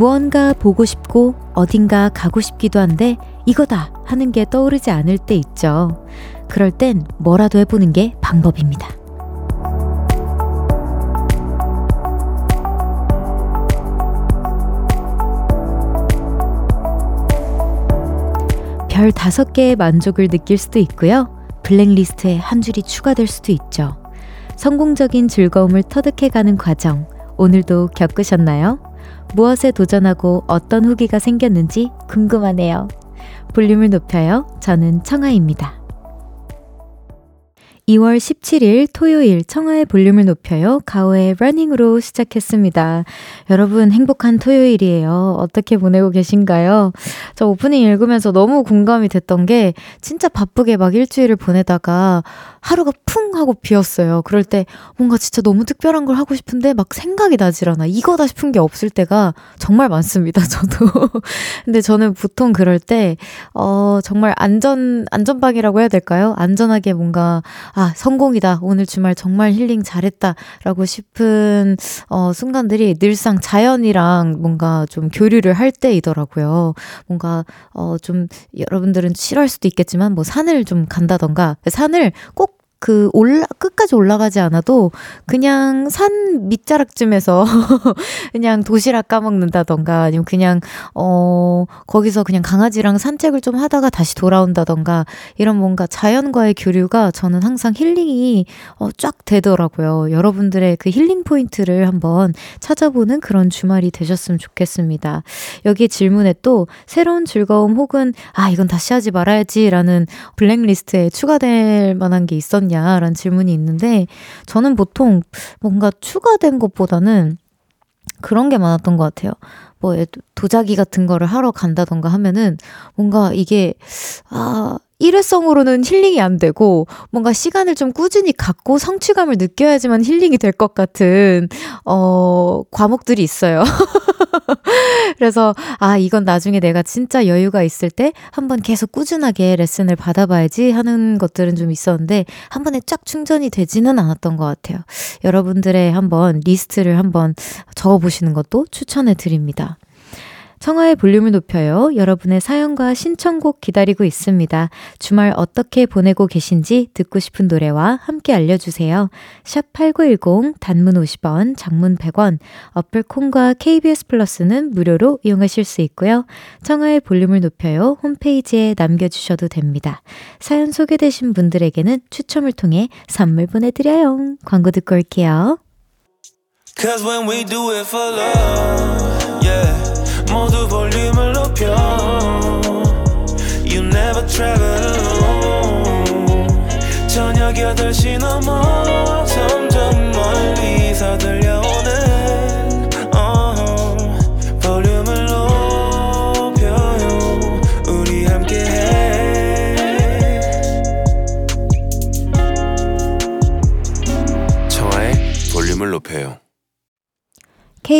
무언가 보고 싶고 어딘가 가고 싶기도 한데 이거다 하는 게 떠오르지 않을 때 있죠. 그럴 땐 뭐라도 해보는 게 방법입니다. 별 다섯 개의 만족을 느낄 수도 있고요. 블랙리스트에 한 줄이 추가될 수도 있죠. 성공적인 즐거움을 터득해가는 과정, 오늘도 겪으셨나요? 무엇에 도전하고 어떤 후기가 생겼는지 궁금하네요. 볼륨을 높여요. 저는 청아입니다. 2월 17일 토요일 청하의 볼륨을 높여요. 가오의 러닝으로 시작했습니다. 여러분 행복한 토요일이에요. 어떻게 보내고 계신가요? 저 오프닝 읽으면서 너무 공감이 됐던 게 진짜 바쁘게 막 일주일을 보내다가 하루가 쿵 하고 비었어요. 그럴 때 뭔가 진짜 너무 특별한 걸 하고 싶은데 막 생각이 나질 않아. 이거다 싶은 게 없을 때가 정말 많습니다. 저도. 근데 저는 보통 그럴 때, 어, 정말 안전, 안전방이라고 해야 될까요? 안전하게 뭔가, 아, 성공이다. 오늘 주말 정말 힐링 잘했다. 라고 싶은, 어, 순간들이 늘상 자연이랑 뭔가 좀 교류를 할 때이더라고요. 뭔가, 어, 좀, 여러분들은 싫어할 수도 있겠지만, 뭐 산을 좀 간다던가, 산을 꼭 그 올라 끝까지 올라가지 않아도 그냥 산 밑자락쯤에서 그냥 도시락 까먹는다던가 아니면 그냥 어 거기서 그냥 강아지랑 산책을 좀 하다가 다시 돌아온다던가 이런 뭔가 자연과의 교류가 저는 항상 힐링이 어 쫙 되더라고요. 여러분들의 그 힐링 포인트를 한번 찾아보는 그런 주말이 되셨으면 좋겠습니다. 여기 질문에 또 새로운 즐거움 혹은 아 이건 다시 하지 말아야지라는 블랙리스트에 추가될 만한 게 있었 있냐라는 질문이 있는데 저는 보통 뭔가 추가된 것보다는 그런 게 많았던 것 같아요. 뭐 도자기 같은 거를 하러 간다던가 하면은 뭔가 이게 아 일회성으로는 힐링이 안 되고 뭔가 시간을 좀 꾸준히 갖고 성취감을 느껴야지만 힐링이 될 것 같은 어 과목들이 있어요. 그래서 아 이건 나중에 내가 진짜 여유가 있을 때 한번 계속 꾸준하게 레슨을 받아봐야지 하는 것들은 좀 있었는데 한 번에 쫙 충전이 되지는 않았던 것 같아요. 여러분들의 한번 리스트를 한번 적어보시는 것도 추천해 드립니다. 청하의 볼륨을 높여요. 여러분의 사연과 신청곡 기다리고 있습니다. 주말 어떻게 보내고 계신지 듣고 싶은 노래와 함께 알려주세요. 샵 8910 단문 50원, 장문 100원, 어플 콩과 KBS 플러스는 무료로 이용하실 수 있고요. 청하의 볼륨을 높여요. 홈페이지에 남겨주셔도 됩니다. 사연 소개되신 분들에게는 추첨을 통해 선물 보내드려요. 광고 듣고 올게요. Cause when we do it for love. 모두 볼륨을 높여 You never travel alone 저녁 8시 넘어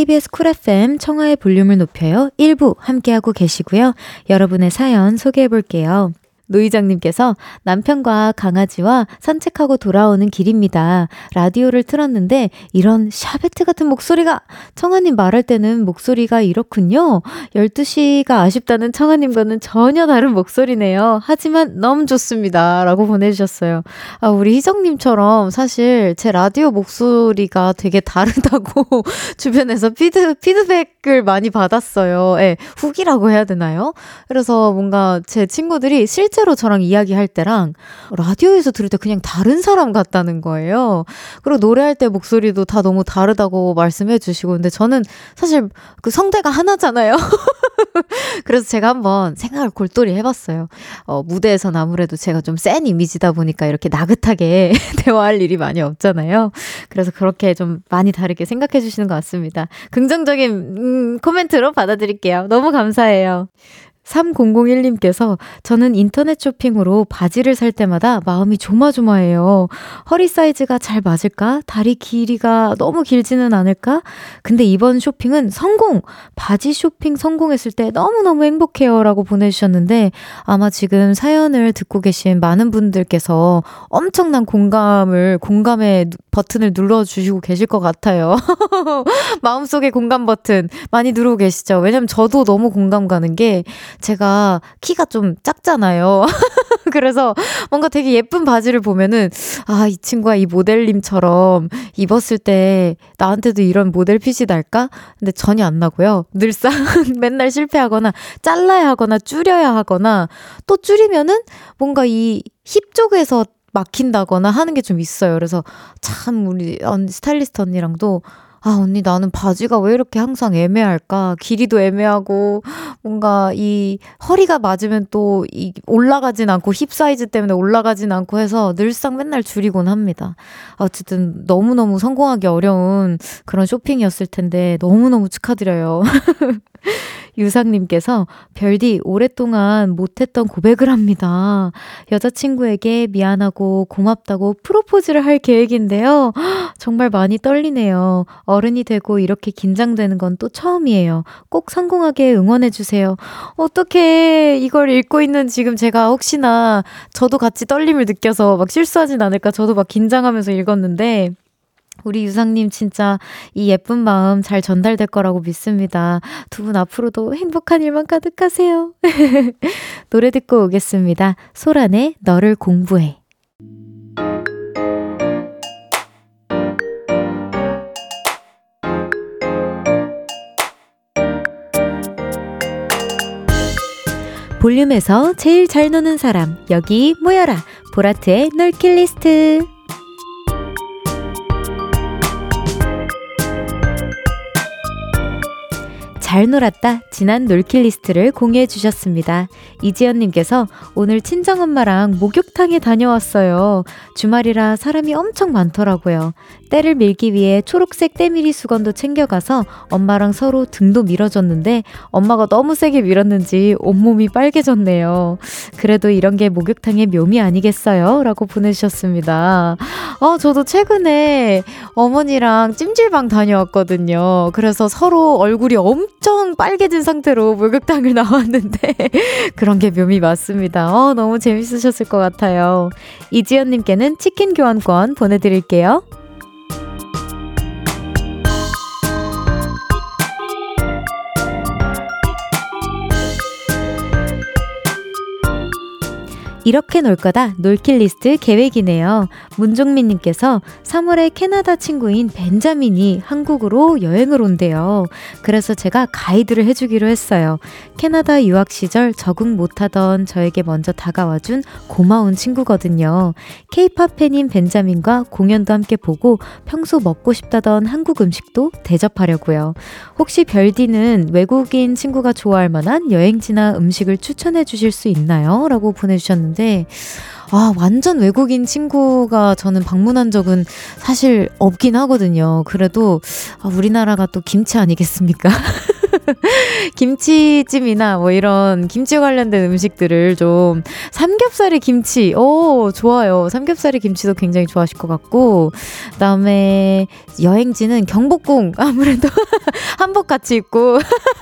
KBS 쿨 FM 청하의 볼륨을 높여요. 1부 함께하고 계시고요. 여러분의 사연 소개해 볼게요. 노이장님께서 남편과 강아지와 산책하고 돌아오는 길입니다. 라디오를 틀었는데 이런 샤베트 같은 목소리가 청아님 말할 때는 목소리가 이렇군요. 12시가 아쉽다는 청아님과는 전혀 다른 목소리네요. 하지만 너무 좋습니다. 라고 보내주셨어요. 아, 우리 희정님처럼 사실 제 라디오 목소리가 되게 다르다고 주변에서 피드, 피드백을 많이 받았어요. 예, 후기라고 해야 되나요? 그래서 뭔가 제 친구들이 실제 실제로 저랑 이야기할 때랑 라디오에서 들을 때 그냥 다른 사람 같다는 거예요. 그리고 노래할 때 목소리도 다 너무 다르다고 말씀해 주시고 근데 저는 사실 그 성대가 하나잖아요. 그래서 제가 한번 생각을 골똘히 해봤어요. 어, 무대에선 아무래도 제가 좀 센 이미지다 보니까 이렇게 나긋하게 대화할 일이 많이 없잖아요. 그래서 그렇게 좀 많이 다르게 생각해 주시는 것 같습니다. 긍정적인 음, 코멘트로 받아드릴게요. 너무 감사해요. 3001님께서 저는 인터넷 쇼핑으로 바지를 살 때마다 마음이 조마조마해요. 허리 사이즈가 잘 맞을까? 다리 길이가 너무 길지는 않을까? 근데 이번 쇼핑은 성공! 바지 쇼핑 성공했을 때 너무너무 행복해요. 라고 보내주셨는데 아마 지금 사연을 듣고 계신 많은 분들께서 엄청난 공감을, 공감의 버튼을 눌러주시고 계실 것 같아요. 마음속에 공감 버튼 많이 누르고 계시죠? 왜냐면 저도 너무 공감 가는 게 제가 키가 좀 작잖아요. 그래서 뭔가 되게 예쁜 바지를 보면은, 아, 이 친구가 이 모델님처럼 입었을 때 나한테도 이런 모델 핏이 날까? 근데 전혀 안 나고요. 늘상 맨날 실패하거나 잘라야 하거나 줄여야 하거나 또 줄이면은 뭔가 이 힙 쪽에서 막힌다거나 하는 게 좀 있어요. 그래서 참 우리 스타일리스트 언니랑도 아, 언니, 나는 바지가 왜 이렇게 항상 애매할까? 길이도 애매하고, 뭔가 이 허리가 맞으면 또 이 올라가진 않고, 힙 사이즈 때문에 올라가진 않고 해서 늘상 맨날 줄이곤 합니다. 어쨌든 너무너무 성공하기 어려운 그런 쇼핑이었을 텐데, 너무너무 축하드려요. 유상님께서 별디 오랫동안 못했던 고백을 합니다. 여자친구에게 미안하고 고맙다고 프로포즈를 할 계획인데요. 정말 많이 떨리네요. 어른이 되고 이렇게 긴장되는 건 또 처음이에요. 꼭 성공하게 응원해주세요. 어떻게 이걸 읽고 있는 지금 제가 혹시나 저도 같이 떨림을 느껴서 막 실수하진 않을까 저도 막 긴장하면서 읽었는데 우리 유상님 진짜 이 예쁜 마음 잘 전달될 거라고 믿습니다. 두 분 앞으로도 행복한 일만 가득하세요. 노래 듣고 오겠습니다. 소란의 너를 공부해. 볼륨에서 제일 잘 노는 사람 여기 모여라 보라트의 놀킷 리스트 잘 놀았다 지난 놀킷 리스트를 공유해 주셨습니다. 이지연님께서 오늘 친정엄마랑 목욕탕에 다녀왔어요. 주말이라 사람이 엄청 많더라고요. 때를 밀기 위해 초록색 때밀이 수건도 챙겨가서 엄마랑 서로 등도 밀어줬는데 엄마가 너무 세게 밀었는지 온몸이 빨개졌네요. 그래도 이런 게 목욕탕의 묘미 아니겠어요? 라고 보내주셨습니다. 어, 저도 최근에 어머니랑 찜질방 다녀왔거든요. 그래서 서로 얼굴이 엄청 빨개진 상태로 목욕탕을 나왔는데 그런 게 묘미 맞습니다. 어, 너무 재밌으셨을 것 같아요. 이지연님께는 치킨 교환권 보내드릴게요. 이렇게 놀 거다 놀킷 리스트 계획이네요. 문종민님께서 3월에 캐나다 친구인 벤자민이 한국으로 여행을 온대요. 그래서 제가 가이드를 해주기로 했어요. 캐나다 유학 시절 적응 못하던 저에게 먼저 다가와준 고마운 친구거든요. 케이팝 팬인 벤자민과 공연도 함께 보고 평소 먹고 싶다던 한국 음식도 대접하려고요. 혹시 별디는 외국인 친구가 좋아할 만한 여행지나 음식을 추천해 주실 수 있나요? 라고 보내주셨는데 있는데, 아, 완전 외국인 친구가 저는 방문한 적은 사실 없긴 하거든요. 그래도, 아, 우리나라가 또 김치 아니겠습니까? 김치찜이나 뭐 이런 김치 관련된 음식들을 좀 삼겹살에 김치, 오, 좋아요. 삼겹살에 김치도 굉장히 좋아하실 것 같고, 그 다음에 여행지는 경복궁 아무래도 한복 같이 입고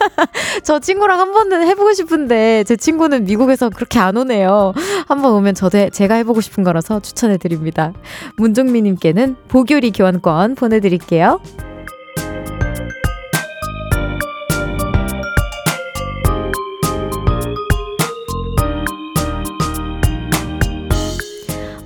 저 친구랑 한 번은 해보고 싶은데 제 친구는 미국에서 그렇게 안 오네요. 한번 오면 저도 제가 해보고 싶은 거라서 추천해드립니다. 문종민님께는 보교리 교환권 보내드릴게요.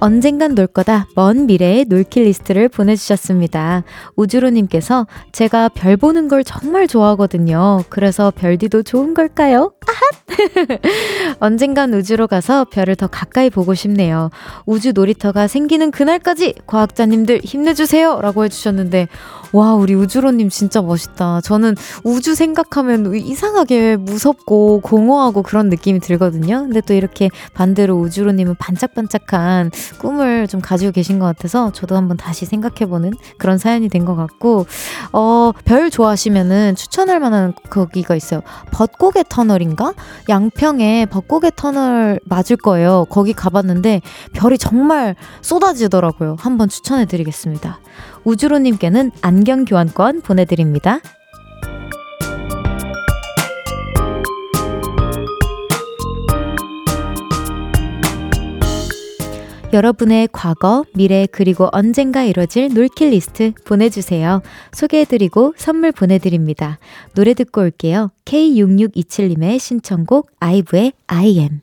언젠간 놀 거다 먼 미래의 놀킷 리스트를 보내주셨습니다. 우주로님께서 제가 별 보는 걸 정말 좋아하거든요. 그래서 별디도 좋은 걸까요? 아핫! 언젠간 우주로 가서 별을 더 가까이 보고 싶네요. 우주 놀이터가 생기는 그날까지 과학자님들 힘내주세요! 라고 해주셨는데, 와, 우리 우주로님 진짜 멋있다. 저는 우주 생각하면 이상하게 무섭고 공허하고 그런 느낌이 들거든요. 근데 또 이렇게 반대로 우주로님은 반짝반짝한 꿈을 좀 가지고 계신 것 같아서 저도 한번 다시 생각해보는 그런 사연이 된 것 같고, 어, 별 좋아하시면은 추천할 만한 거기가 있어요. 벚고개 터널인가? 양평에 벚고개 터널 맞을 거예요. 거기 가봤는데 별이 정말 쏟아지더라고요. 한번 추천해드리겠습니다. 우주로님께는 안경 교환권 보내드립니다. 여러분의 과거, 미래, 그리고 언젠가 이뤄질 놀킬 리스트 보내주세요. 소개해드리고 선물 보내드립니다. 노래 듣고 올게요. K6627님의 신청곡 아이브의 I am.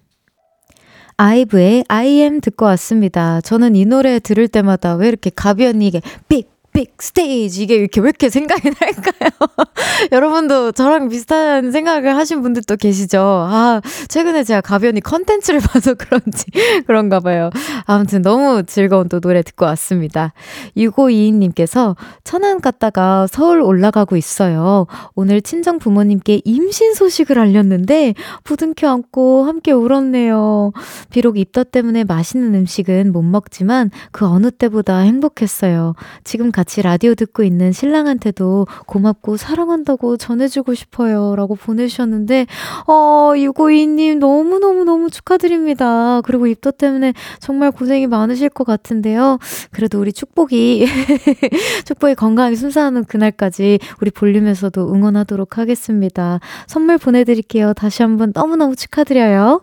아이브의 I am 듣고 왔습니다. 저는 이 노래 들을 때마다 왜 이렇게 가비 언니 이게 삑, 빅 스테이지 이게 이렇게 왜 이렇게 생각이 날까요? 여러분도 저랑 비슷한 생각을 하신 분들도 계시죠? 아, 최근에 제가 가변히 컨텐츠를 봐서 그런지 그런가 봐요. 아무튼 너무 즐거운 또 노래 듣고 왔습니다. 6522님께서 천안 갔다가 서울 올라가고 있어요. 오늘 친정 부모님께 임신 소식을 알렸는데 부둥켜 안고 함께 울었네요. 비록 입덧 때문에 맛있는 음식은 못 먹지만 그 어느 때보다 행복했어요. 지금 같이 라디오 듣고 있는 신랑한테도 고맙고 사랑한다고 전해주고 싶어요. 라고 보내주셨는데, 어, 652님 너무너무너무 축하드립니다. 그리고 입덧 때문에 정말 고생이 많으실 것 같은데요. 그래도 우리 축복이, 축복이 건강하게 순사하는 그날까지 우리 볼륨에서도 응원하도록 하겠습니다. 선물 보내드릴게요. 다시 한번 너무너무 축하드려요.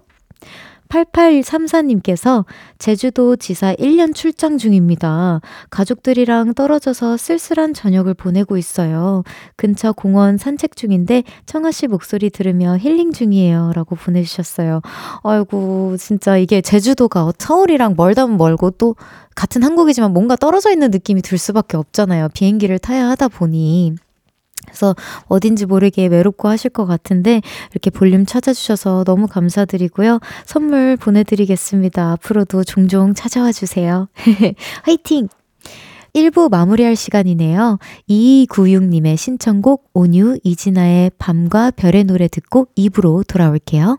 8834님께서 제주도 지사 1년 출장 중입니다. 가족들이랑 떨어져서 쓸쓸한 저녁을 보내고 있어요. 근처 공원 산책 중인데 청아 씨 목소리 들으며 힐링 중이에요. 라고 보내주셨어요. 아이고, 진짜 이게 제주도가 서울이랑 멀다면 멀고 또 같은 한국이지만 뭔가 떨어져 있는 느낌이 들 수밖에 없잖아요. 비행기를 타야 하다 보니. 그래서 어딘지 모르게 외롭고 하실 것 같은데 이렇게 볼륨 찾아주셔서 너무 감사드리고요. 선물 보내드리겠습니다. 앞으로도 종종 찾아와 주세요. 화이팅! 1부 마무리할 시간이네요. 2296님의 신청곡 온유 이진아의 밤과 별의 노래 듣고 2부로 돌아올게요.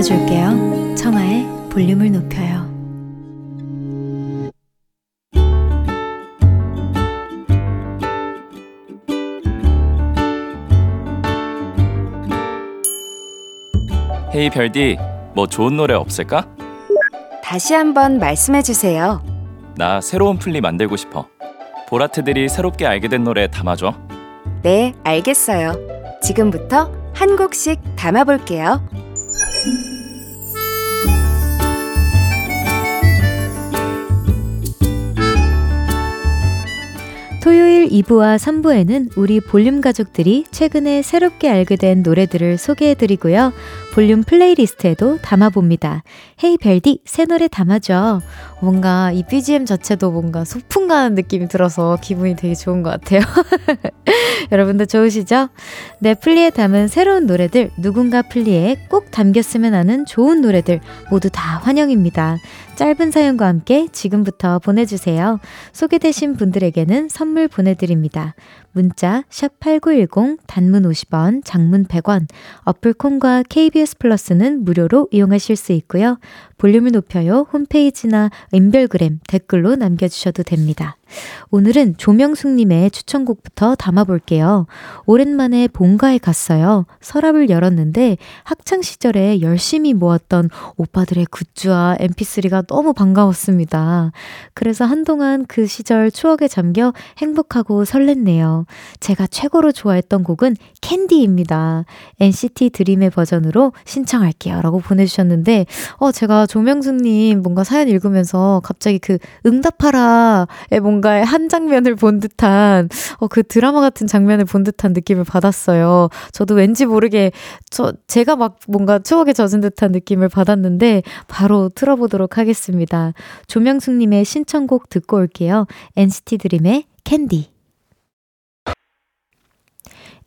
높여줄게요. 청하의 볼륨을 높여요. 헤이 별디, 뭐 좋은 노래 없을까? 다시 한번 말씀해 주세요. 나 새로운 플리 만들고 싶어. 보라트들이 새롭게 알게 된 노래 담아줘. 네, 알겠어요. 지금부터 한 곡씩 담아볼게요. 토요일 2부와 3부에는 우리 볼륨 가족들이 최근에 새롭게 알게 된 노래들을 소개해드리고요. 볼륨 플레이리스트에도 담아봅니다. Hey 별디, 새 노래 담아줘. 뭔가 이 BGM 자체도 뭔가 소풍 가는 느낌이 들어서 기분이 되게 좋은 것 같아요. 여러분도 좋으시죠? 내 플리에 담은 새로운 노래들, 누군가 플리에 꼭 담겼으면 하는 좋은 노래들 모두 다 환영입니다. 짧은 사연과 함께 지금부터 보내주세요. 소개되신 분들에게는 선물 보내드립니다. 문자 샵8910 단문 50원, 장문 100원, 어플 콘과 KBS 플러스는 무료로 이용하실 수 있고요. 볼륨을 높여요 홈페이지나 인별그램 댓글로 남겨주셔도 됩니다. 오늘은 조명숙님의 추천곡부터 담아볼게요. 오랜만에 본가에 갔어요. 서랍을 열었는데 학창시절에 열심히 모았던 오빠들의 굿즈와 mp3가 너무 반가웠습니다. 그래서 한동안 그 시절 추억에 잠겨 행복하고 설렜네요. 제가 최고로 좋아했던 곡은 캔디입니다. NCT 드림의 버전으로 신청할게요. 라고 보내주셨는데, 어, 제가 조명수님 뭔가 사연 읽으면서 갑자기 그 응답하라의 뭔가 한 장면을 본 듯한, 어, 그 드라마 같은 장면을 본 듯한 느낌을 받았어요. 저도 왠지 모르게, 저, 제가 막 뭔가 추억에 젖은 듯한 느낌을 받았는데, 바로 틀어보도록 하겠습니다. 조명숙님의 신청곡 듣고 올게요. NCT 드림의 캔디.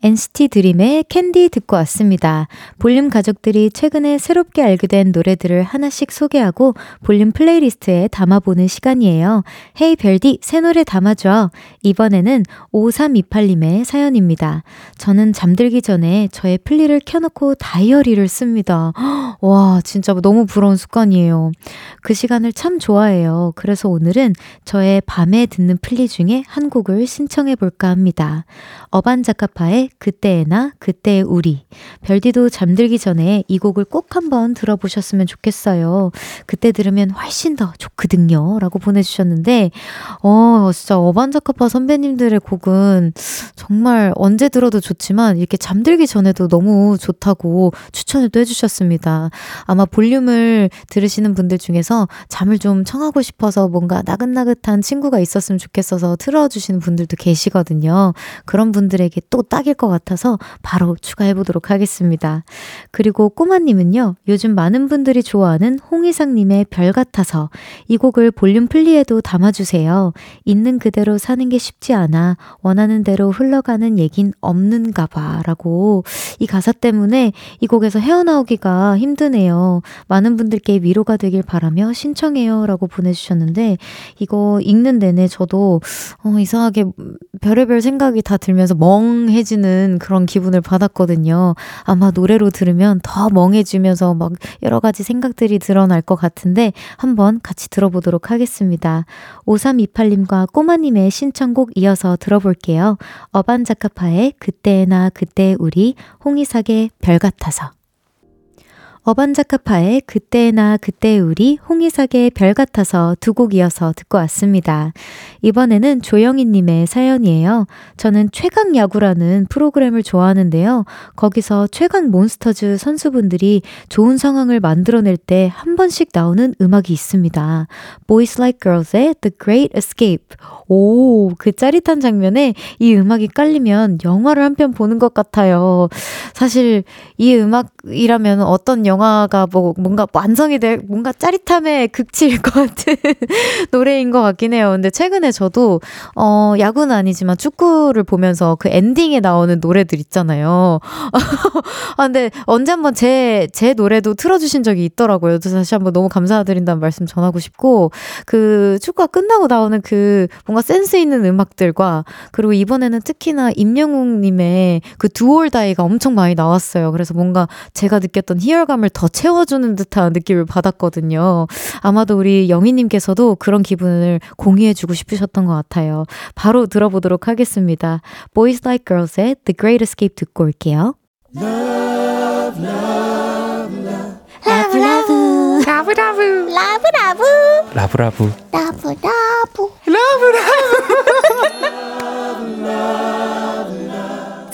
NCT 드림의 캔디 듣고 왔습니다. 볼륨 가족들이 최근에 새롭게 알게 된 노래들을 하나씩 소개하고 볼륨 playlist에 담아보는 시간이에요. Hey 별디, 새 노래 담아줘. 이번에는 5328님의 사연입니다. 저는 잠들기 전에 저의 플리를 켜놓고 다이어리를 씁니다. 와, 진짜 너무 부러운 습관이에요. 그 시간을 참 좋아해요. 그래서 오늘은 저의 밤에 듣는 플리 중에 한 곡을 신청해볼까 합니다. 어반자카파의 그때의 나, 그때의 우리. 별디도 잠들기 전에 이 곡을 꼭 한번 들어보셨으면 좋겠어요. 그때 들으면 훨씬 더 좋거든요. 라고 보내주셨는데, 어, 진짜 어반자카파 선배님들의 곡은 정말 언제 들어도 좋지만 이렇게 잠들기 전에도 너무 좋다고 추천을 또 해주셨습니다. 아마 볼륨을 들으시는 분들 중에서 잠을 좀 청하고 싶어서 뭔가 나긋나긋한 친구가 있었으면 좋겠어서 틀어주시는 분들도 계시거든요. 그런 분들에게 또 딱일 것 같아 서 바로 추가해 보도록 하겠습니다. 그리고 꼬마님은요, 요즘 많은 분들이 좋아하는 홍희상님의 별 같아서 이 곡을 볼륨 플리에도 담아주세요. 있는 그대로 사는 게 쉽지 않아. 원하는 대로 흘러가는 얘긴 없는가 봐. 라고 이 가사 때문에 이 곡에서 헤어나오기가 힘드네요. 많은 분들께 위로가 되길 바라며 신청해요. 라고 보내주셨는데 이거 읽는 내내 저도 어, 이상하게 별의별 생각이 다 들면서 멍해지는 듯한 그런 기분을 받았거든요. 아마 노래로 들으면 더 멍해지면서 막 여러 가지 생각들이 드러날 것 같은데 한번 같이 들어보도록 하겠습니다. 5328님과 꼬마님의 신청곡 이어서 들어볼게요. 어반자카파의 그때나 그때 우리 홍이삭의 별 같아서 어반자카파의 그때나 그때 우리 홍이삭의 별 같아서 두 곡 이어서 듣고 왔습니다. 이번에는 조영희님의 사연이에요. 저는 최강 야구라는 프로그램을 좋아하는데요. 거기서 최강 몬스터즈 선수분들이 좋은 상황을 만들어낼 때 한 번씩 나오는 음악이 있습니다. Boys Like Girls의 The Great Escape. 오, 그 짜릿한 장면에 이 음악이 깔리면 영화를 한 편 보는 것 같아요. 사실 이 음악이라면 어떤 영화 가 뭐 뭔가 완성이 될 뭔가 짜릿함의 극치일 것 같은 노래인 것 같긴 해요. 근데 최근에 저도 어 야구는 아니지만 축구를 보면서 그 엔딩에 나오는 노래들 있잖아요. 아 근데 언제 한번 제제 노래도 틀어주신 적이 있더라고요. 그래서 다시 한번 너무 감사드린다는 말씀 전하고 싶고 그 축구가 끝나고 나오는 그 뭔가 센스 있는 음악들과 그리고 이번에는 특히나 임영웅님의 그 두올다이가 엄청 많이 나왔어요. 그래서 뭔가 제가 느꼈던 희열감을 더 채워주는 듯한 느낌을 받았거든요. 아마도 우리 영희님께서도 그런 기분을 공유해주고 싶으셨던 것 같아요. 바로 들어보도록 하겠습니다. Boys Like Girls의 The Great Escape 듣고 올게요. Love, love, love. 라브라브 라브라브 라브라브 라브라브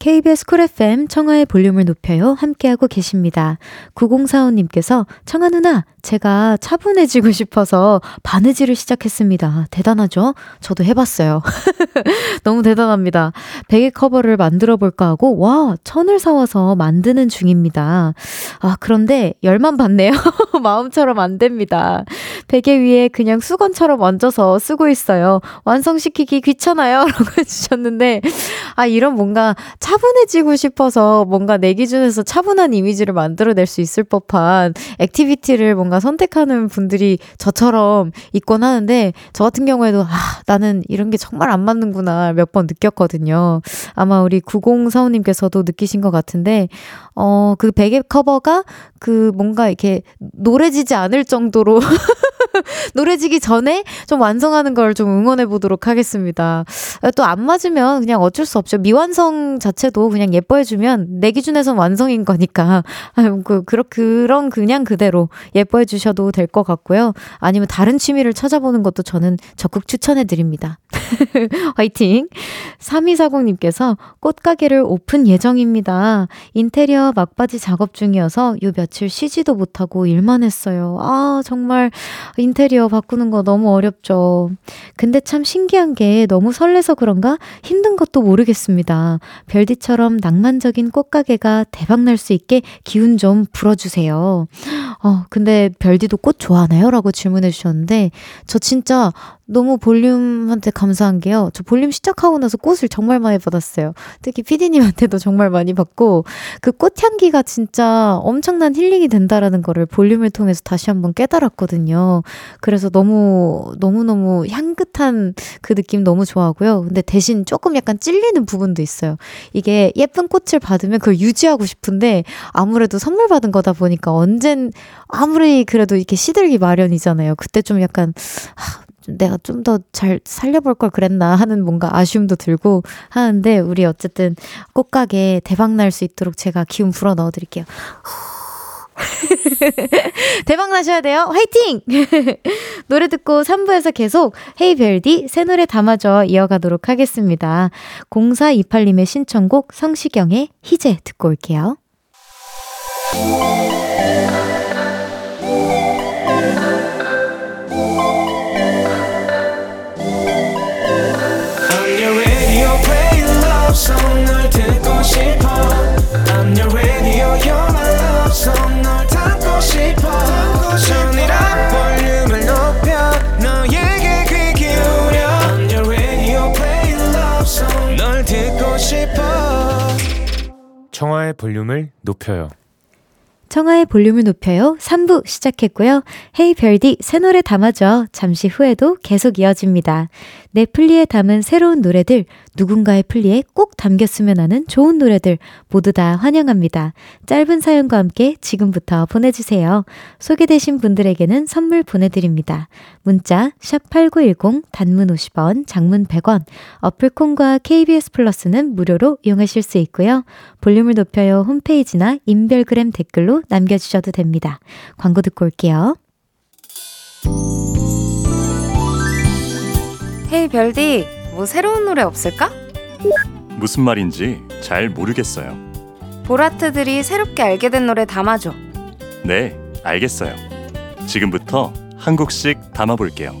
KBS 쿨 FM 청하의 볼륨을 높여요. 함께하고 계십니다. 9045님께서 청하 누나, 제가 차분해지고 싶어서 바느질을 시작했습니다. 대단하죠? 저도 해봤어요. 너무 대단합니다. 베개 커버를 만들어 볼까 하고, 와, 천을 사와서 만드는 중입니다. 아, 그런데 열만 받네요. 마음처럼 안 됩니다. 베개 위에 그냥 수건처럼 얹어서 쓰고 있어요. 완성시키기 귀찮아요. 라고 해주셨는데, 아, 이런 뭔가 차분해지고 싶어서 뭔가 내 기준에서 차분한 이미지를 만들어낼 수 있을 법한 activity를 뭔가 선택하는 분들이 저처럼 있곤 하는데, 저 같은 경우에도, 아, 나는 이런 게 정말 안 맞는구나 몇 번 느꼈거든요. 아마 우리 9045님께서도 느끼신 것 같은데, 어, 그 베개 커버가 그 뭔가 이렇게 노래지지 않을 정도로 노래 지기 전에 좀 완성하는 걸 좀 응원해 보도록 하겠습니다. 또 안 맞으면 그냥 어쩔 수 없죠. 미완성 자체도 그냥 예뻐해 주면 내 기준에선 완성인 거니까. 그, 그런, 그런 그냥 그대로 예뻐해 주셔도 될 것 같고요. 아니면 다른 취미를 찾아보는 것도 저는 적극 추천해 드립니다. 화이팅! 3240님께서 꽃가게를 오픈 예정입니다. 인테리어 막바지 작업 중이어서 요 며칠 쉬지도 못하고 일만 했어요. 아, 정말 인 테리어 바꾸는 거 너무 어렵죠. 근데 참 신기한 게 너무 설레서 그런가 힘든 것도 모르겠습니다. 별디처럼 낭만적인 꽃가게가 대박날 수 있게 기운 좀 불어주세요. 어, 근데 별디도 꽃 좋아하나요? 라고 질문해 주셨는데, 저 진짜 너무 볼륨한테 감사한 게요. 저 볼륨 시작하고 나서 꽃을 정말 많이 받았어요. 특히 피디님한테도 정말 많이 받고 그 꽃향기가 진짜 엄청난 힐링이 된다라는 거를 볼륨을 통해서 다시 한번 깨달았거든요. 그래서 너무 너무너무 향긋한 그 느낌 너무 좋아하고요. 근데 대신 조금 약간 찔리는 부분도 있어요. 이게 예쁜 꽃을 받으면 그걸 유지하고 싶은데 아무래도 선물 받은 거다 보니까 언젠 아무리 그래도 이렇게 시들기 마련이잖아요. 그때 좀 약간 내가 좀 더 잘 살려볼 걸 그랬나 하는 뭔가 아쉬움도 들고 하는데 우리 어쨌든 꽃가게 대박 날 수 있도록 제가 기운 불어 넣어 드릴게요. 대박 나셔야 돼요. 화이팅! 노래 듣고 3부에서 계속 헤이별디 새 노래 담아줘 이어가도록 하겠습니다. 0428님의 신청곡 성시경의 희재 듣고 올게요. 널 듣고 싶어 I'm your radio 청하의 볼륨을 높여요. 청하의 볼륨을 높여요. 3부 시작했고요. 헤이 별디 새 노래 담아줘. 잠시 후에도 계속 이어집니다 내 플리에 담은 새로운 노래들, 누군가의 플리에 꼭 담겼으면 하는 좋은 노래들 모두 다 환영합니다. 짧은 사연과 함께 지금부터 보내주세요. 소개되신 분들에게는 선물 보내드립니다. 문자 샵8910 단문 50원, 장문 100원, 어플콘과 KBS 플러스는 무료로 이용하실 수 있고요. 볼륨을 높여요 홈페이지나 인별그램 댓글로 남겨주셔도 됩니다. 광고 듣고 올게요. 헤이 별디, 뭐 새로운 노래 없을까? 무슨 말인지 잘 모르겠어요. 보라트들이 새롭게 알게 된 노래 담아줘. 네, 알겠어요. 지금부터 한 곡씩 담아볼게요.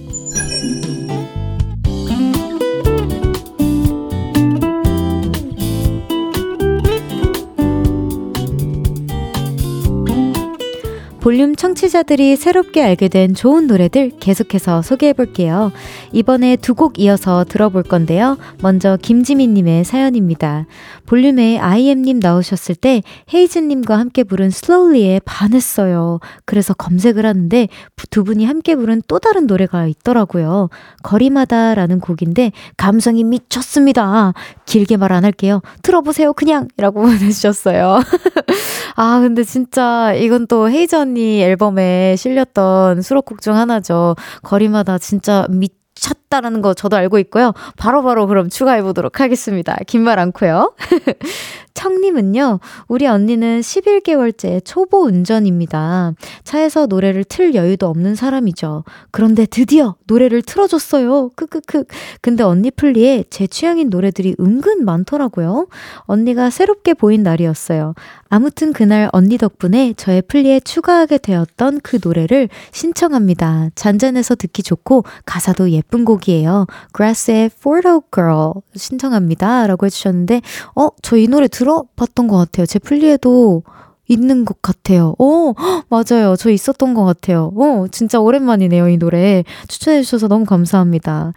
볼륨 청취자들이 새롭게 알게 된 좋은 노래들 계속해서 소개해 볼게요. 이번에 두 곡 이어서 들어볼 건데요. 먼저 김지민님의 사연입니다. 볼륨에 IM님 나오셨을 때 헤이즈님과 함께 부른 슬로우리에 반했어요. 그래서 검색을 하는데 두 분이 함께 부른 또 다른 노래가 있더라고요. 거리마다라는 곡인데 감성이 미쳤습니다. 길게 말 안 할게요. 들어보세요, 그냥! 라고 보내주셨어요. 아, 근데 진짜 이건 또 헤이즈 언니 앨범에 실렸던 수록곡 중 하나죠. 거리마다 진짜 미쳤 다라는 거 저도 알고 있고요. 바로바로 바로 그럼 추가해 보도록 하겠습니다. 긴 말 않고요. 청님은요, 우리 언니는 11개월째 초보 운전입니다. 차에서 노래를 틀 여유도 없는 사람이죠. 그런데 드디어 노래를 틀어줬어요. 크크크. 근데 언니 플리에 제 취향인 노래들이 은근 많더라고요. 언니가 새롭게 보인 날이었어요. 아무튼 그날 언니 덕분에 저의 플리에 추가하게 되었던 그 노래를 신청합니다. 잔잔해서 듣기 좋고 가사도 예쁜 곡 이에요. Grass의 Photo Girl 신청합니다. 라고 해주셨는데, 어, 저 이 노래 들어봤던 것 같아요. 제 플리에도 있는 것 같아요. 오, 맞아요. 저 있었던 것 같아요. 오, 진짜 오랜만이네요, 이 노래. 추천해주셔서 너무 감사합니다.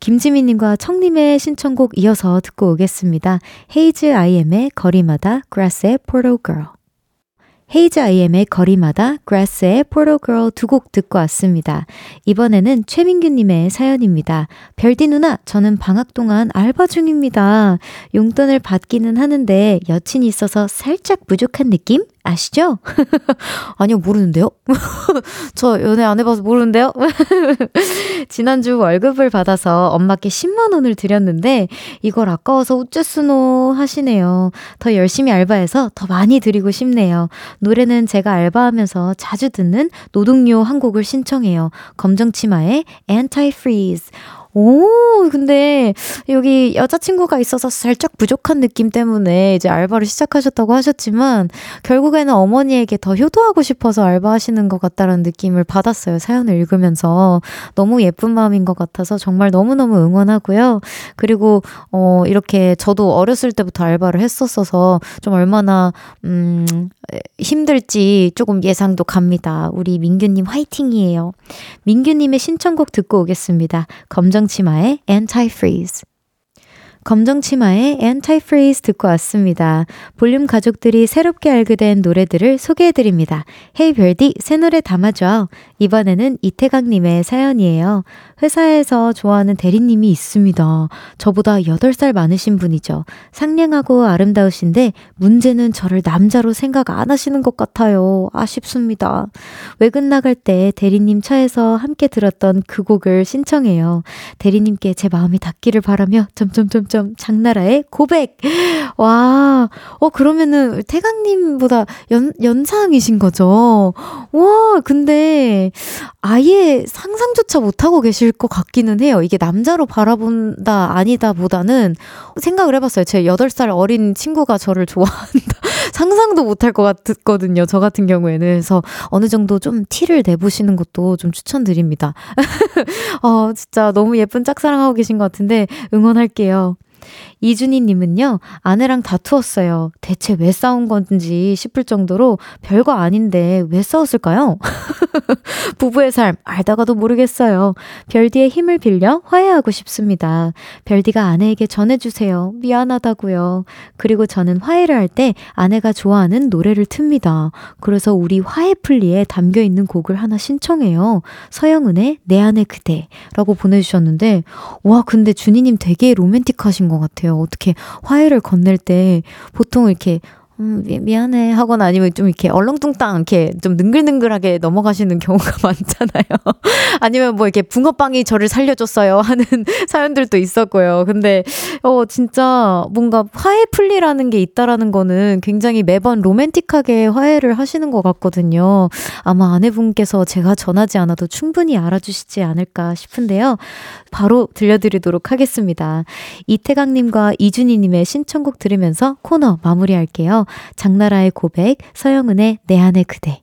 김지민님과 청님의 신청곡 이어서 듣고 오겠습니다. 헤이즈 아이엠의 거리마다, Grass의 Photo Girl. 헤이즈 아이엠의 거리마다, Grass의 Photo Girl 두 곡 듣고 왔습니다. 이번에는 최민규님의 사연입니다. 별디 누나, 저는 방학 동안 알바 중입니다. 용돈을 받기는 하는데 여친이 있어서 살짝 부족한 느낌? 아시죠? 아니요, 모르는데요? 저 연애 안 해봐서 모르는데요? 지난주 월급을 받아서 엄마께 10만원을 드렸는데, 이걸 아까워서 우쭈스노 하시네요. 더 열심히 알바해서 더 많이 드리고 싶네요. 노래는 제가 알바하면서 자주 듣는 노동요 한 곡을 신청해요. 검정치마의 Anti-Freeze. 오, 근데 여기 여자친구가 있어서 살짝 부족한 느낌 때문에 이제 알바를 시작하셨다고 하셨지만 결국에는 어머니에게 더 효도하고 싶어서 알바하시는 것 같다라는 느낌을 받았어요. 사연을 읽으면서. 너무 예쁜 마음인 것 같아서 정말 너무너무 응원하고요. 그리고, 어, 이렇게 저도 어렸을 때부터 알바를 했었어서 좀 얼마나, 음, 힘들지 조금 예상도 갑니다. 우리 민규님 화이팅이에요. 민규님의 신청곡 듣고 오겠습니다. 검정 치마의 Anti-Freeze. 검정 치마의 Anti-Freeze 듣고 왔습니다. 볼륨 가족들이 새롭게 알게 된 노래들을 소개해드립니다. 헤이 별디, 새 노래 담아줘. 이번에는 이태강님의 사연이에요. 회사에서 좋아하는 대리님이 있습니다. 저보다 8살 많으신 분이죠. 상냥하고 아름다우신데 문제는 저를 남자로 생각 안 하시는 것 같아요. 아쉽습니다. 외근 나갈 때 대리님 차에서 함께 들었던 그 곡을 신청해요. 대리님께 제 마음이 닿기를 바라며 점점점점 점 장나라의 고백. 와, 어 그러면은 태강님보다 연 연상이신 거죠. 와, 근데 아예 상상조차 못 하고 계실 것 같기는 해요. 이게 남자로 바라본다 아니다 보다는 생각을 해봤어요. 제 8살 어린 친구가 저를 좋아한다. 상상도 못할 것 같거든요. 저 같은 경우에는. 그래서 어느 정도 좀 티를 내보시는 것도 좀 추천드립니다. 어, 진짜 너무 예쁜 짝사랑하고 계신 것 같은데 응원할게요. 이준희님은요, 아내랑 다투었어요. 대체 왜 싸운 건지 싶을 정도로 별거 아닌데 왜 싸웠을까요? 부부의 삶 알다가도 모르겠어요. 별디의 힘을 빌려 화해하고 싶습니다. 별디가 아내에게 전해주세요. 미안하다고요. 그리고 저는 화해를 할 때 아내가 좋아하는 노래를 틉니다. 그래서 우리 화해 플리에 담겨 있는 곡을 하나 신청해요. 서영은의 내 안에 그대라고 보내주셨는데, 와, 근데 준희님 되게 로맨틱하신 것 같아요. 어떻게 화해를 건넬 때 보통 이렇게 음, 미, 안해 하거나 아니면 좀 이렇게 얼렁뚱땅 이렇게 좀 능글능글하게 넘어가시는 경우가 많잖아요. 아니면 뭐 이렇게 붕어빵이 저를 살려줬어요 하는 사연들도 있었고요. 근데 어 진짜 뭔가 화해 풀리라는 게 있다라는 거는 굉장히 매번 로맨틱하게 화해를 하시는 것 같거든요. 아마 아내분께서 제가 전하지 않아도 충분히 알아주시지 않을까 싶은데요. 바로 들려드리도록 하겠습니다. 이태강님과 이준희님의 신청곡 들으면서 코너 마무리할게요. 장나라의 고백, 서영은의 내 안에 그대.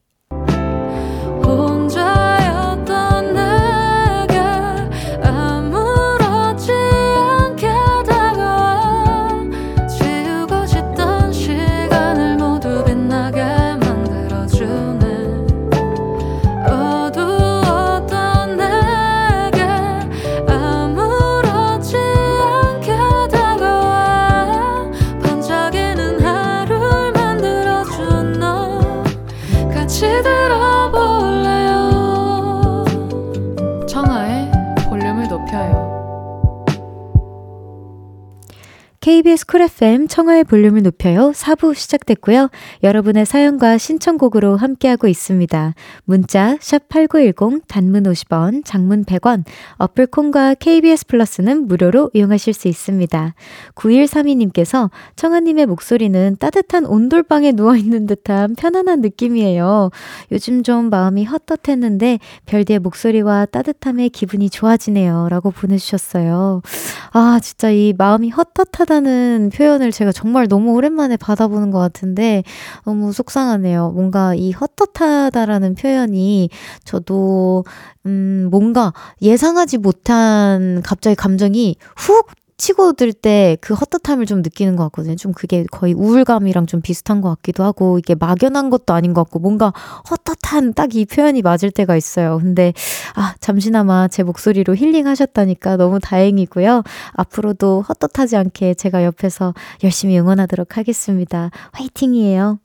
KBS 쿨 FM 청하의 볼륨을 높여요. 4부 시작됐고요. 여러분의 사연과 신청곡으로 함께하고 있습니다. 문자 샵8910 단문 50원, 장문 100원, 어플 콩과 KBS 플러스는 무료로 이용하실 수 있습니다. 9132님께서 청하님의 목소리는 따뜻한 온돌방에 누워있는 듯한 편안한 느낌이에요. 요즘 좀 마음이 헛헛했는데 별디의 목소리와 따뜻함에 기분이 좋아지네요. 라고 보내주셨어요. 아, 진짜 이 마음이 헛헛하다 헛하다는 표현을 제가 정말 너무 오랜만에 받아보는 것 같은데 너무 속상하네요. 뭔가 이 헛헛하다라는 표현이 저도 음 뭔가 예상하지 못한 갑자기 감정이 훅 치고 들 때 그 헛헛함을 좀 느끼는 것 같거든요. 좀 그게 거의 우울감이랑 좀 비슷한 것 같기도 하고, 이게 막연한 것도 아닌 것 같고, 뭔가 헛헛한 딱 이 표현이 맞을 때가 있어요. 근데, 아, 잠시나마 제 목소리로 힐링하셨다니까 너무 다행이고요. 앞으로도 헛헛하지 않게 제가 옆에서 열심히 응원하도록 하겠습니다. 화이팅이에요.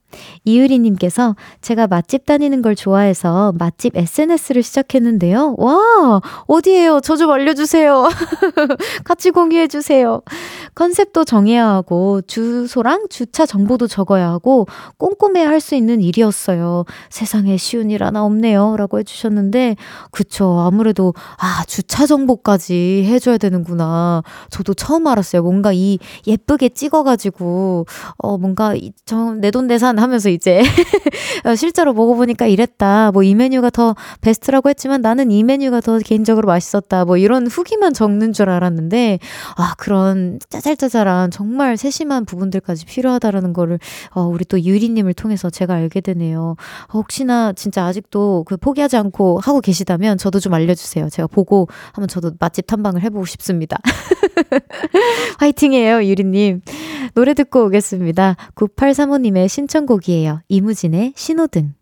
이유리님께서 제가 맛집 다니는 걸 좋아해서 맛집 SNS를 시작했는데요. 와, 어디에요? 저 좀 알려주세요. 같이 공유해주세요. 컨셉도 정해야 하고, 주소랑 주차 정보도 적어야 하고, 꼼꼼해야 할수 있는 일이었어요. 세상에 쉬운 일 하나 없네요. 라고 해주셨는데, 그쵸. 아무래도, 아, 주차 정보까지 해줘야 되는구나. 저도 처음 알았어요. 뭔가 이 예쁘게 찍어가지고, 어, 뭔가, 내돈내산 하면서 이제 어, 실제로 먹어보니까 이랬다. 뭐 이 메뉴가 더 베스트라고 했지만 나는 이 메뉴가 더 개인적으로 맛있었다. 뭐 이런 후기만 적는 줄 알았는데 아 그런 짜잘짜잘한 정말 세심한 부분들까지 필요하다라는 거를 어, 우리 또 유리님을 통해서 제가 알게 되네요. 혹시나 진짜 아직도 그 포기하지 않고 하고 계시다면 저도 좀 알려주세요. 제가 보고 한번 저도 맛집 탐방을 해보고 싶습니다. 화이팅이에요, 유리님. 노래 듣고 오겠습니다. 9835님의 신청 곡이에요. 이무진의 신호등.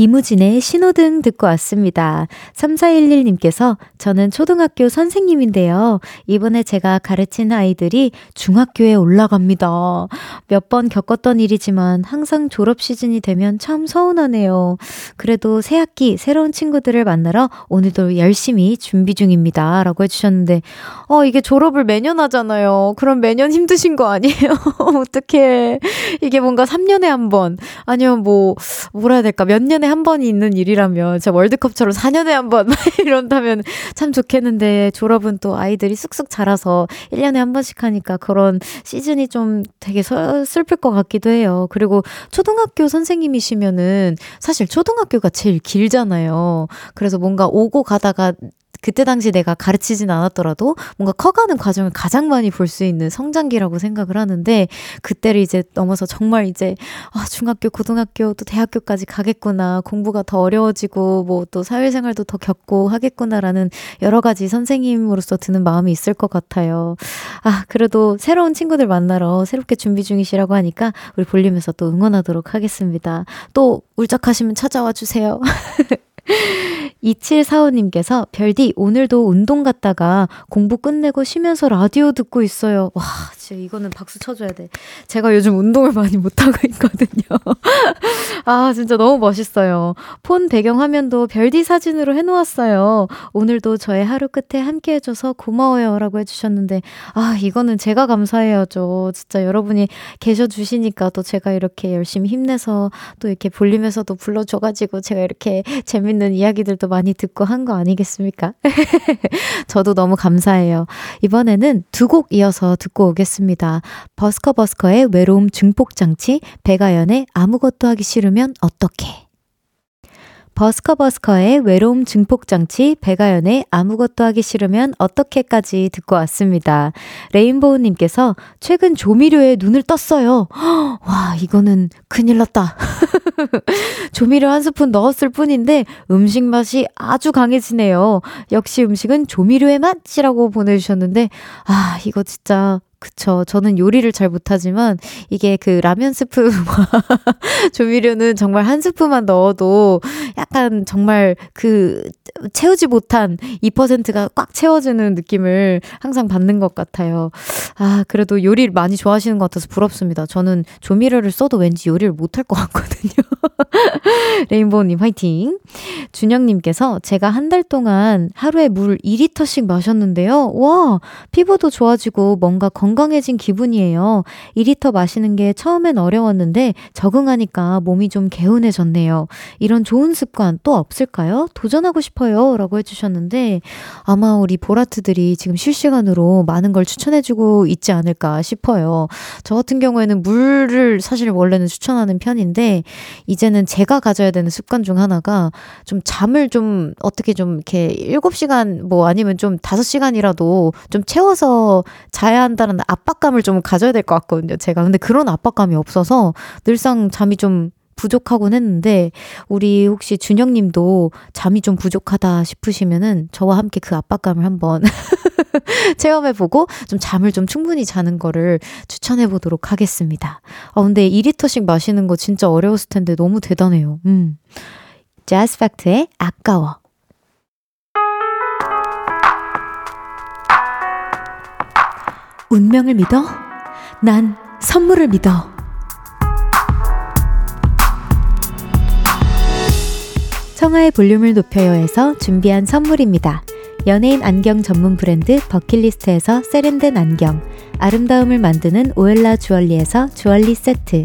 이무진의 신호등 듣고 왔습니다. 3411님께서 저는 초등학교 선생님인데요. 이번에 제가 가르친 아이들이 중학교에 올라갑니다. 몇 번 겪었던 일이지만 항상 졸업 시즌이 되면 참 서운하네요. 그래도 새 학기 새로운 친구들을 만나러 오늘도 열심히 준비 중입니다. 라고 해주셨는데, 어, 이게 졸업을 매년 하잖아요. 그럼 매년 힘드신 거 아니에요? 어떡해. 이게 뭔가 3년에 한 번, 아니면 뭐, 뭐라 해야 될까, 몇 년에 한 번이 있는 일이라면 진짜 월드컵처럼 4년에 한 번 이런다면 참 좋겠는데 졸업은 또 아이들이 쑥쑥 자라서 1년에 한 번씩 하니까 그런 시즌이 좀 되게 서, 슬플 것 같기도 해요. 그리고 초등학교 선생님이시면은 사실 초등학교가 제일 길잖아요. 그래서 뭔가 오고 가다가 그때 당시 내가 가르치진 않았더라도 뭔가 커가는 과정을 가장 많이 볼 수 있는 성장기라고 생각을 하는데 그때를 이제 넘어서 정말 이제 아, 중학교, 고등학교 또 대학교까지 가겠구나. 공부가 더 어려워지고 뭐 또 사회생활도 더 겪고 하겠구나라는 여러 가지 선생님으로서 드는 마음이 있을 것 같아요. 아, 그래도 새로운 친구들 만나러 새롭게 준비 중이시라고 하니까 우리 볼륨에서 또 응원하도록 하겠습니다. 또 울적하시면 찾아와 주세요. 2745님께서 별디 오늘도 운동 갔다가 공부 끝내고 쉬면서 라디오 듣고 있어요. 와, 진짜 이거는 박수 쳐줘야 돼. 제가 요즘 운동을 많이 못하고 있거든요. 아, 진짜 너무 멋있어요. 폰 배경화면도 별디 사진으로 해놓았어요. 오늘도 저의 하루 끝에 함께 해줘서 고마워요. 라고 해주셨는데, 아, 이거는 제가 감사해야죠. 진짜 여러분이 계셔주시니까 또 제가 이렇게 열심히 힘내서 또 이렇게 볼륨에서도 불러줘가지고 제가 이렇게 재밌는 이야기들도 많이 듣고 한 거 아니겠습니까? 저도 너무 감사해요. 이번에는 두 곡 이어서 듣고 오겠습니다. 버스커버스커의 외로움 증폭장치, 배가연의 아무것도 하기 싫으면 어떡해. 버스커버스커의 외로움 증폭장치, 배가연의 아무것도 하기 싫으면 어떻게까지 듣고 왔습니다. 레인보우님께서 최근 조미료에 눈을 떴어요. 와, 이거는 큰일 났다. 조미료 한 스푼 넣었을 뿐인데 음식 맛이 아주 강해지네요. 역시 음식은 조미료의 맛이라고 보내주셨는데, 아, 이거 진짜 그쵸. 저는 요리를 잘 못하지만 이게 그 라면 스프와 조미료는 정말 한 스프만 넣어도 약간 정말 그 채우지 못한 2%가 꽉 채워지는 느낌을 항상 받는 것 같아요. 아, 그래도 요리를 많이 좋아하시는 것 같아서 부럽습니다. 저는 조미료를 써도 왠지 요리를 못할 것 같거든요. 레인보우님 화이팅. 준영님께서 제가 한 달 동안 하루에 물 2리터씩 마셨는데요. 와, 피부도 좋아지고 뭔가 건 건강해진 기분이에요. 2리터 마시는 게 처음엔 어려웠는데 적응하니까 몸이 좀 개운해졌네요. 이런 좋은 습관 또 없을까요? 도전하고 싶어요. 라고 해주셨는데 아마 우리 보라트들이 지금 실시간으로 많은 걸 추천해주고 있지 않을까 싶어요. 저 같은 경우에는 물을 사실 원래는 추천하는 편인데 이제는 제가 가져야 되는 습관 중 하나가 좀 잠을 좀 어떻게 좀 이렇게 7시간 뭐 아니면 좀 5시간이라도 좀 채워서 자야 한다는 압박감을 좀 가져야 될 것 같거든요. 제가. 근데 그런 압박감이 없어서 늘상 잠이 좀 부족하곤 했는데 우리 혹시 준영 님도 잠이 좀 부족하다 싶으시면은 저와 함께 그 압박감을 한번 체험해 보고 좀 잠을 좀 충분히 자는 거를 추천해 보도록 하겠습니다. 아 근데 2리터씩 마시는 거 진짜 어려웠을 텐데 너무 대단해요. 음. 재즈 팩트의 아까워 운명을 믿어? 난 선물을 믿어. 청하의 볼륨을 높여요에서 준비한 선물입니다. 연예인 안경 전문 브랜드 버킷리스트에서 세련된 안경, 아름다움을 만드는 오엘라 주얼리에서 주얼리 세트,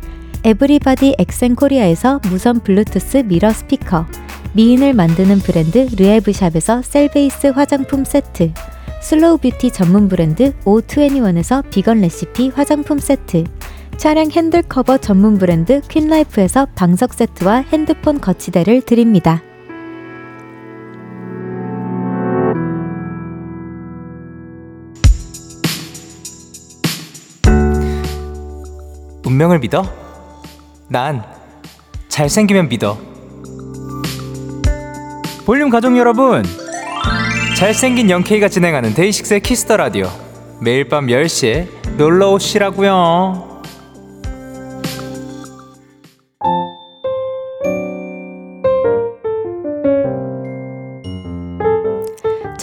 에브리바디 엑센코리아에서 무선 블루투스 mirror 스피커, 미인을 만드는 브랜드 르에브샵에서 셀베이스 화장품 세트, slow beauty 전문 브랜드 O21에서 비건 레시피 화장품 세트, 차량 핸들 커버 전문 브랜드 퀸라이프에서 방석 세트와 핸드폰 거치대를 드립니다. 운명을 믿어? 난 잘생기면 믿어. 볼륨 가족 여러분, 잘생긴 영케이가 진행하는 데이식스의 Kiss the Radio. 매일 밤 10시에 놀러 오시라고요.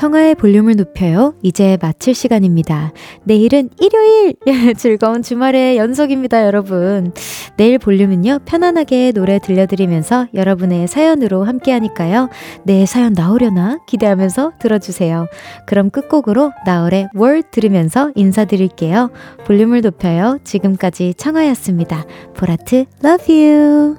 청하의 볼륨을 높여요. 이제 마칠 시간입니다. 내일은 일요일! 즐거운 주말의 연속입니다, 여러분. 내일 볼륨은요, 편안하게 노래 들려드리면서 여러분의 사연으로 함께 하니까요. 내 사연 나오려나? 기대하면서 들어주세요. 그럼 끝곡으로 나얼의 월 들으면서 인사드릴게요. 볼륨을 높여요. 지금까지 청하였습니다. 보라트, love you!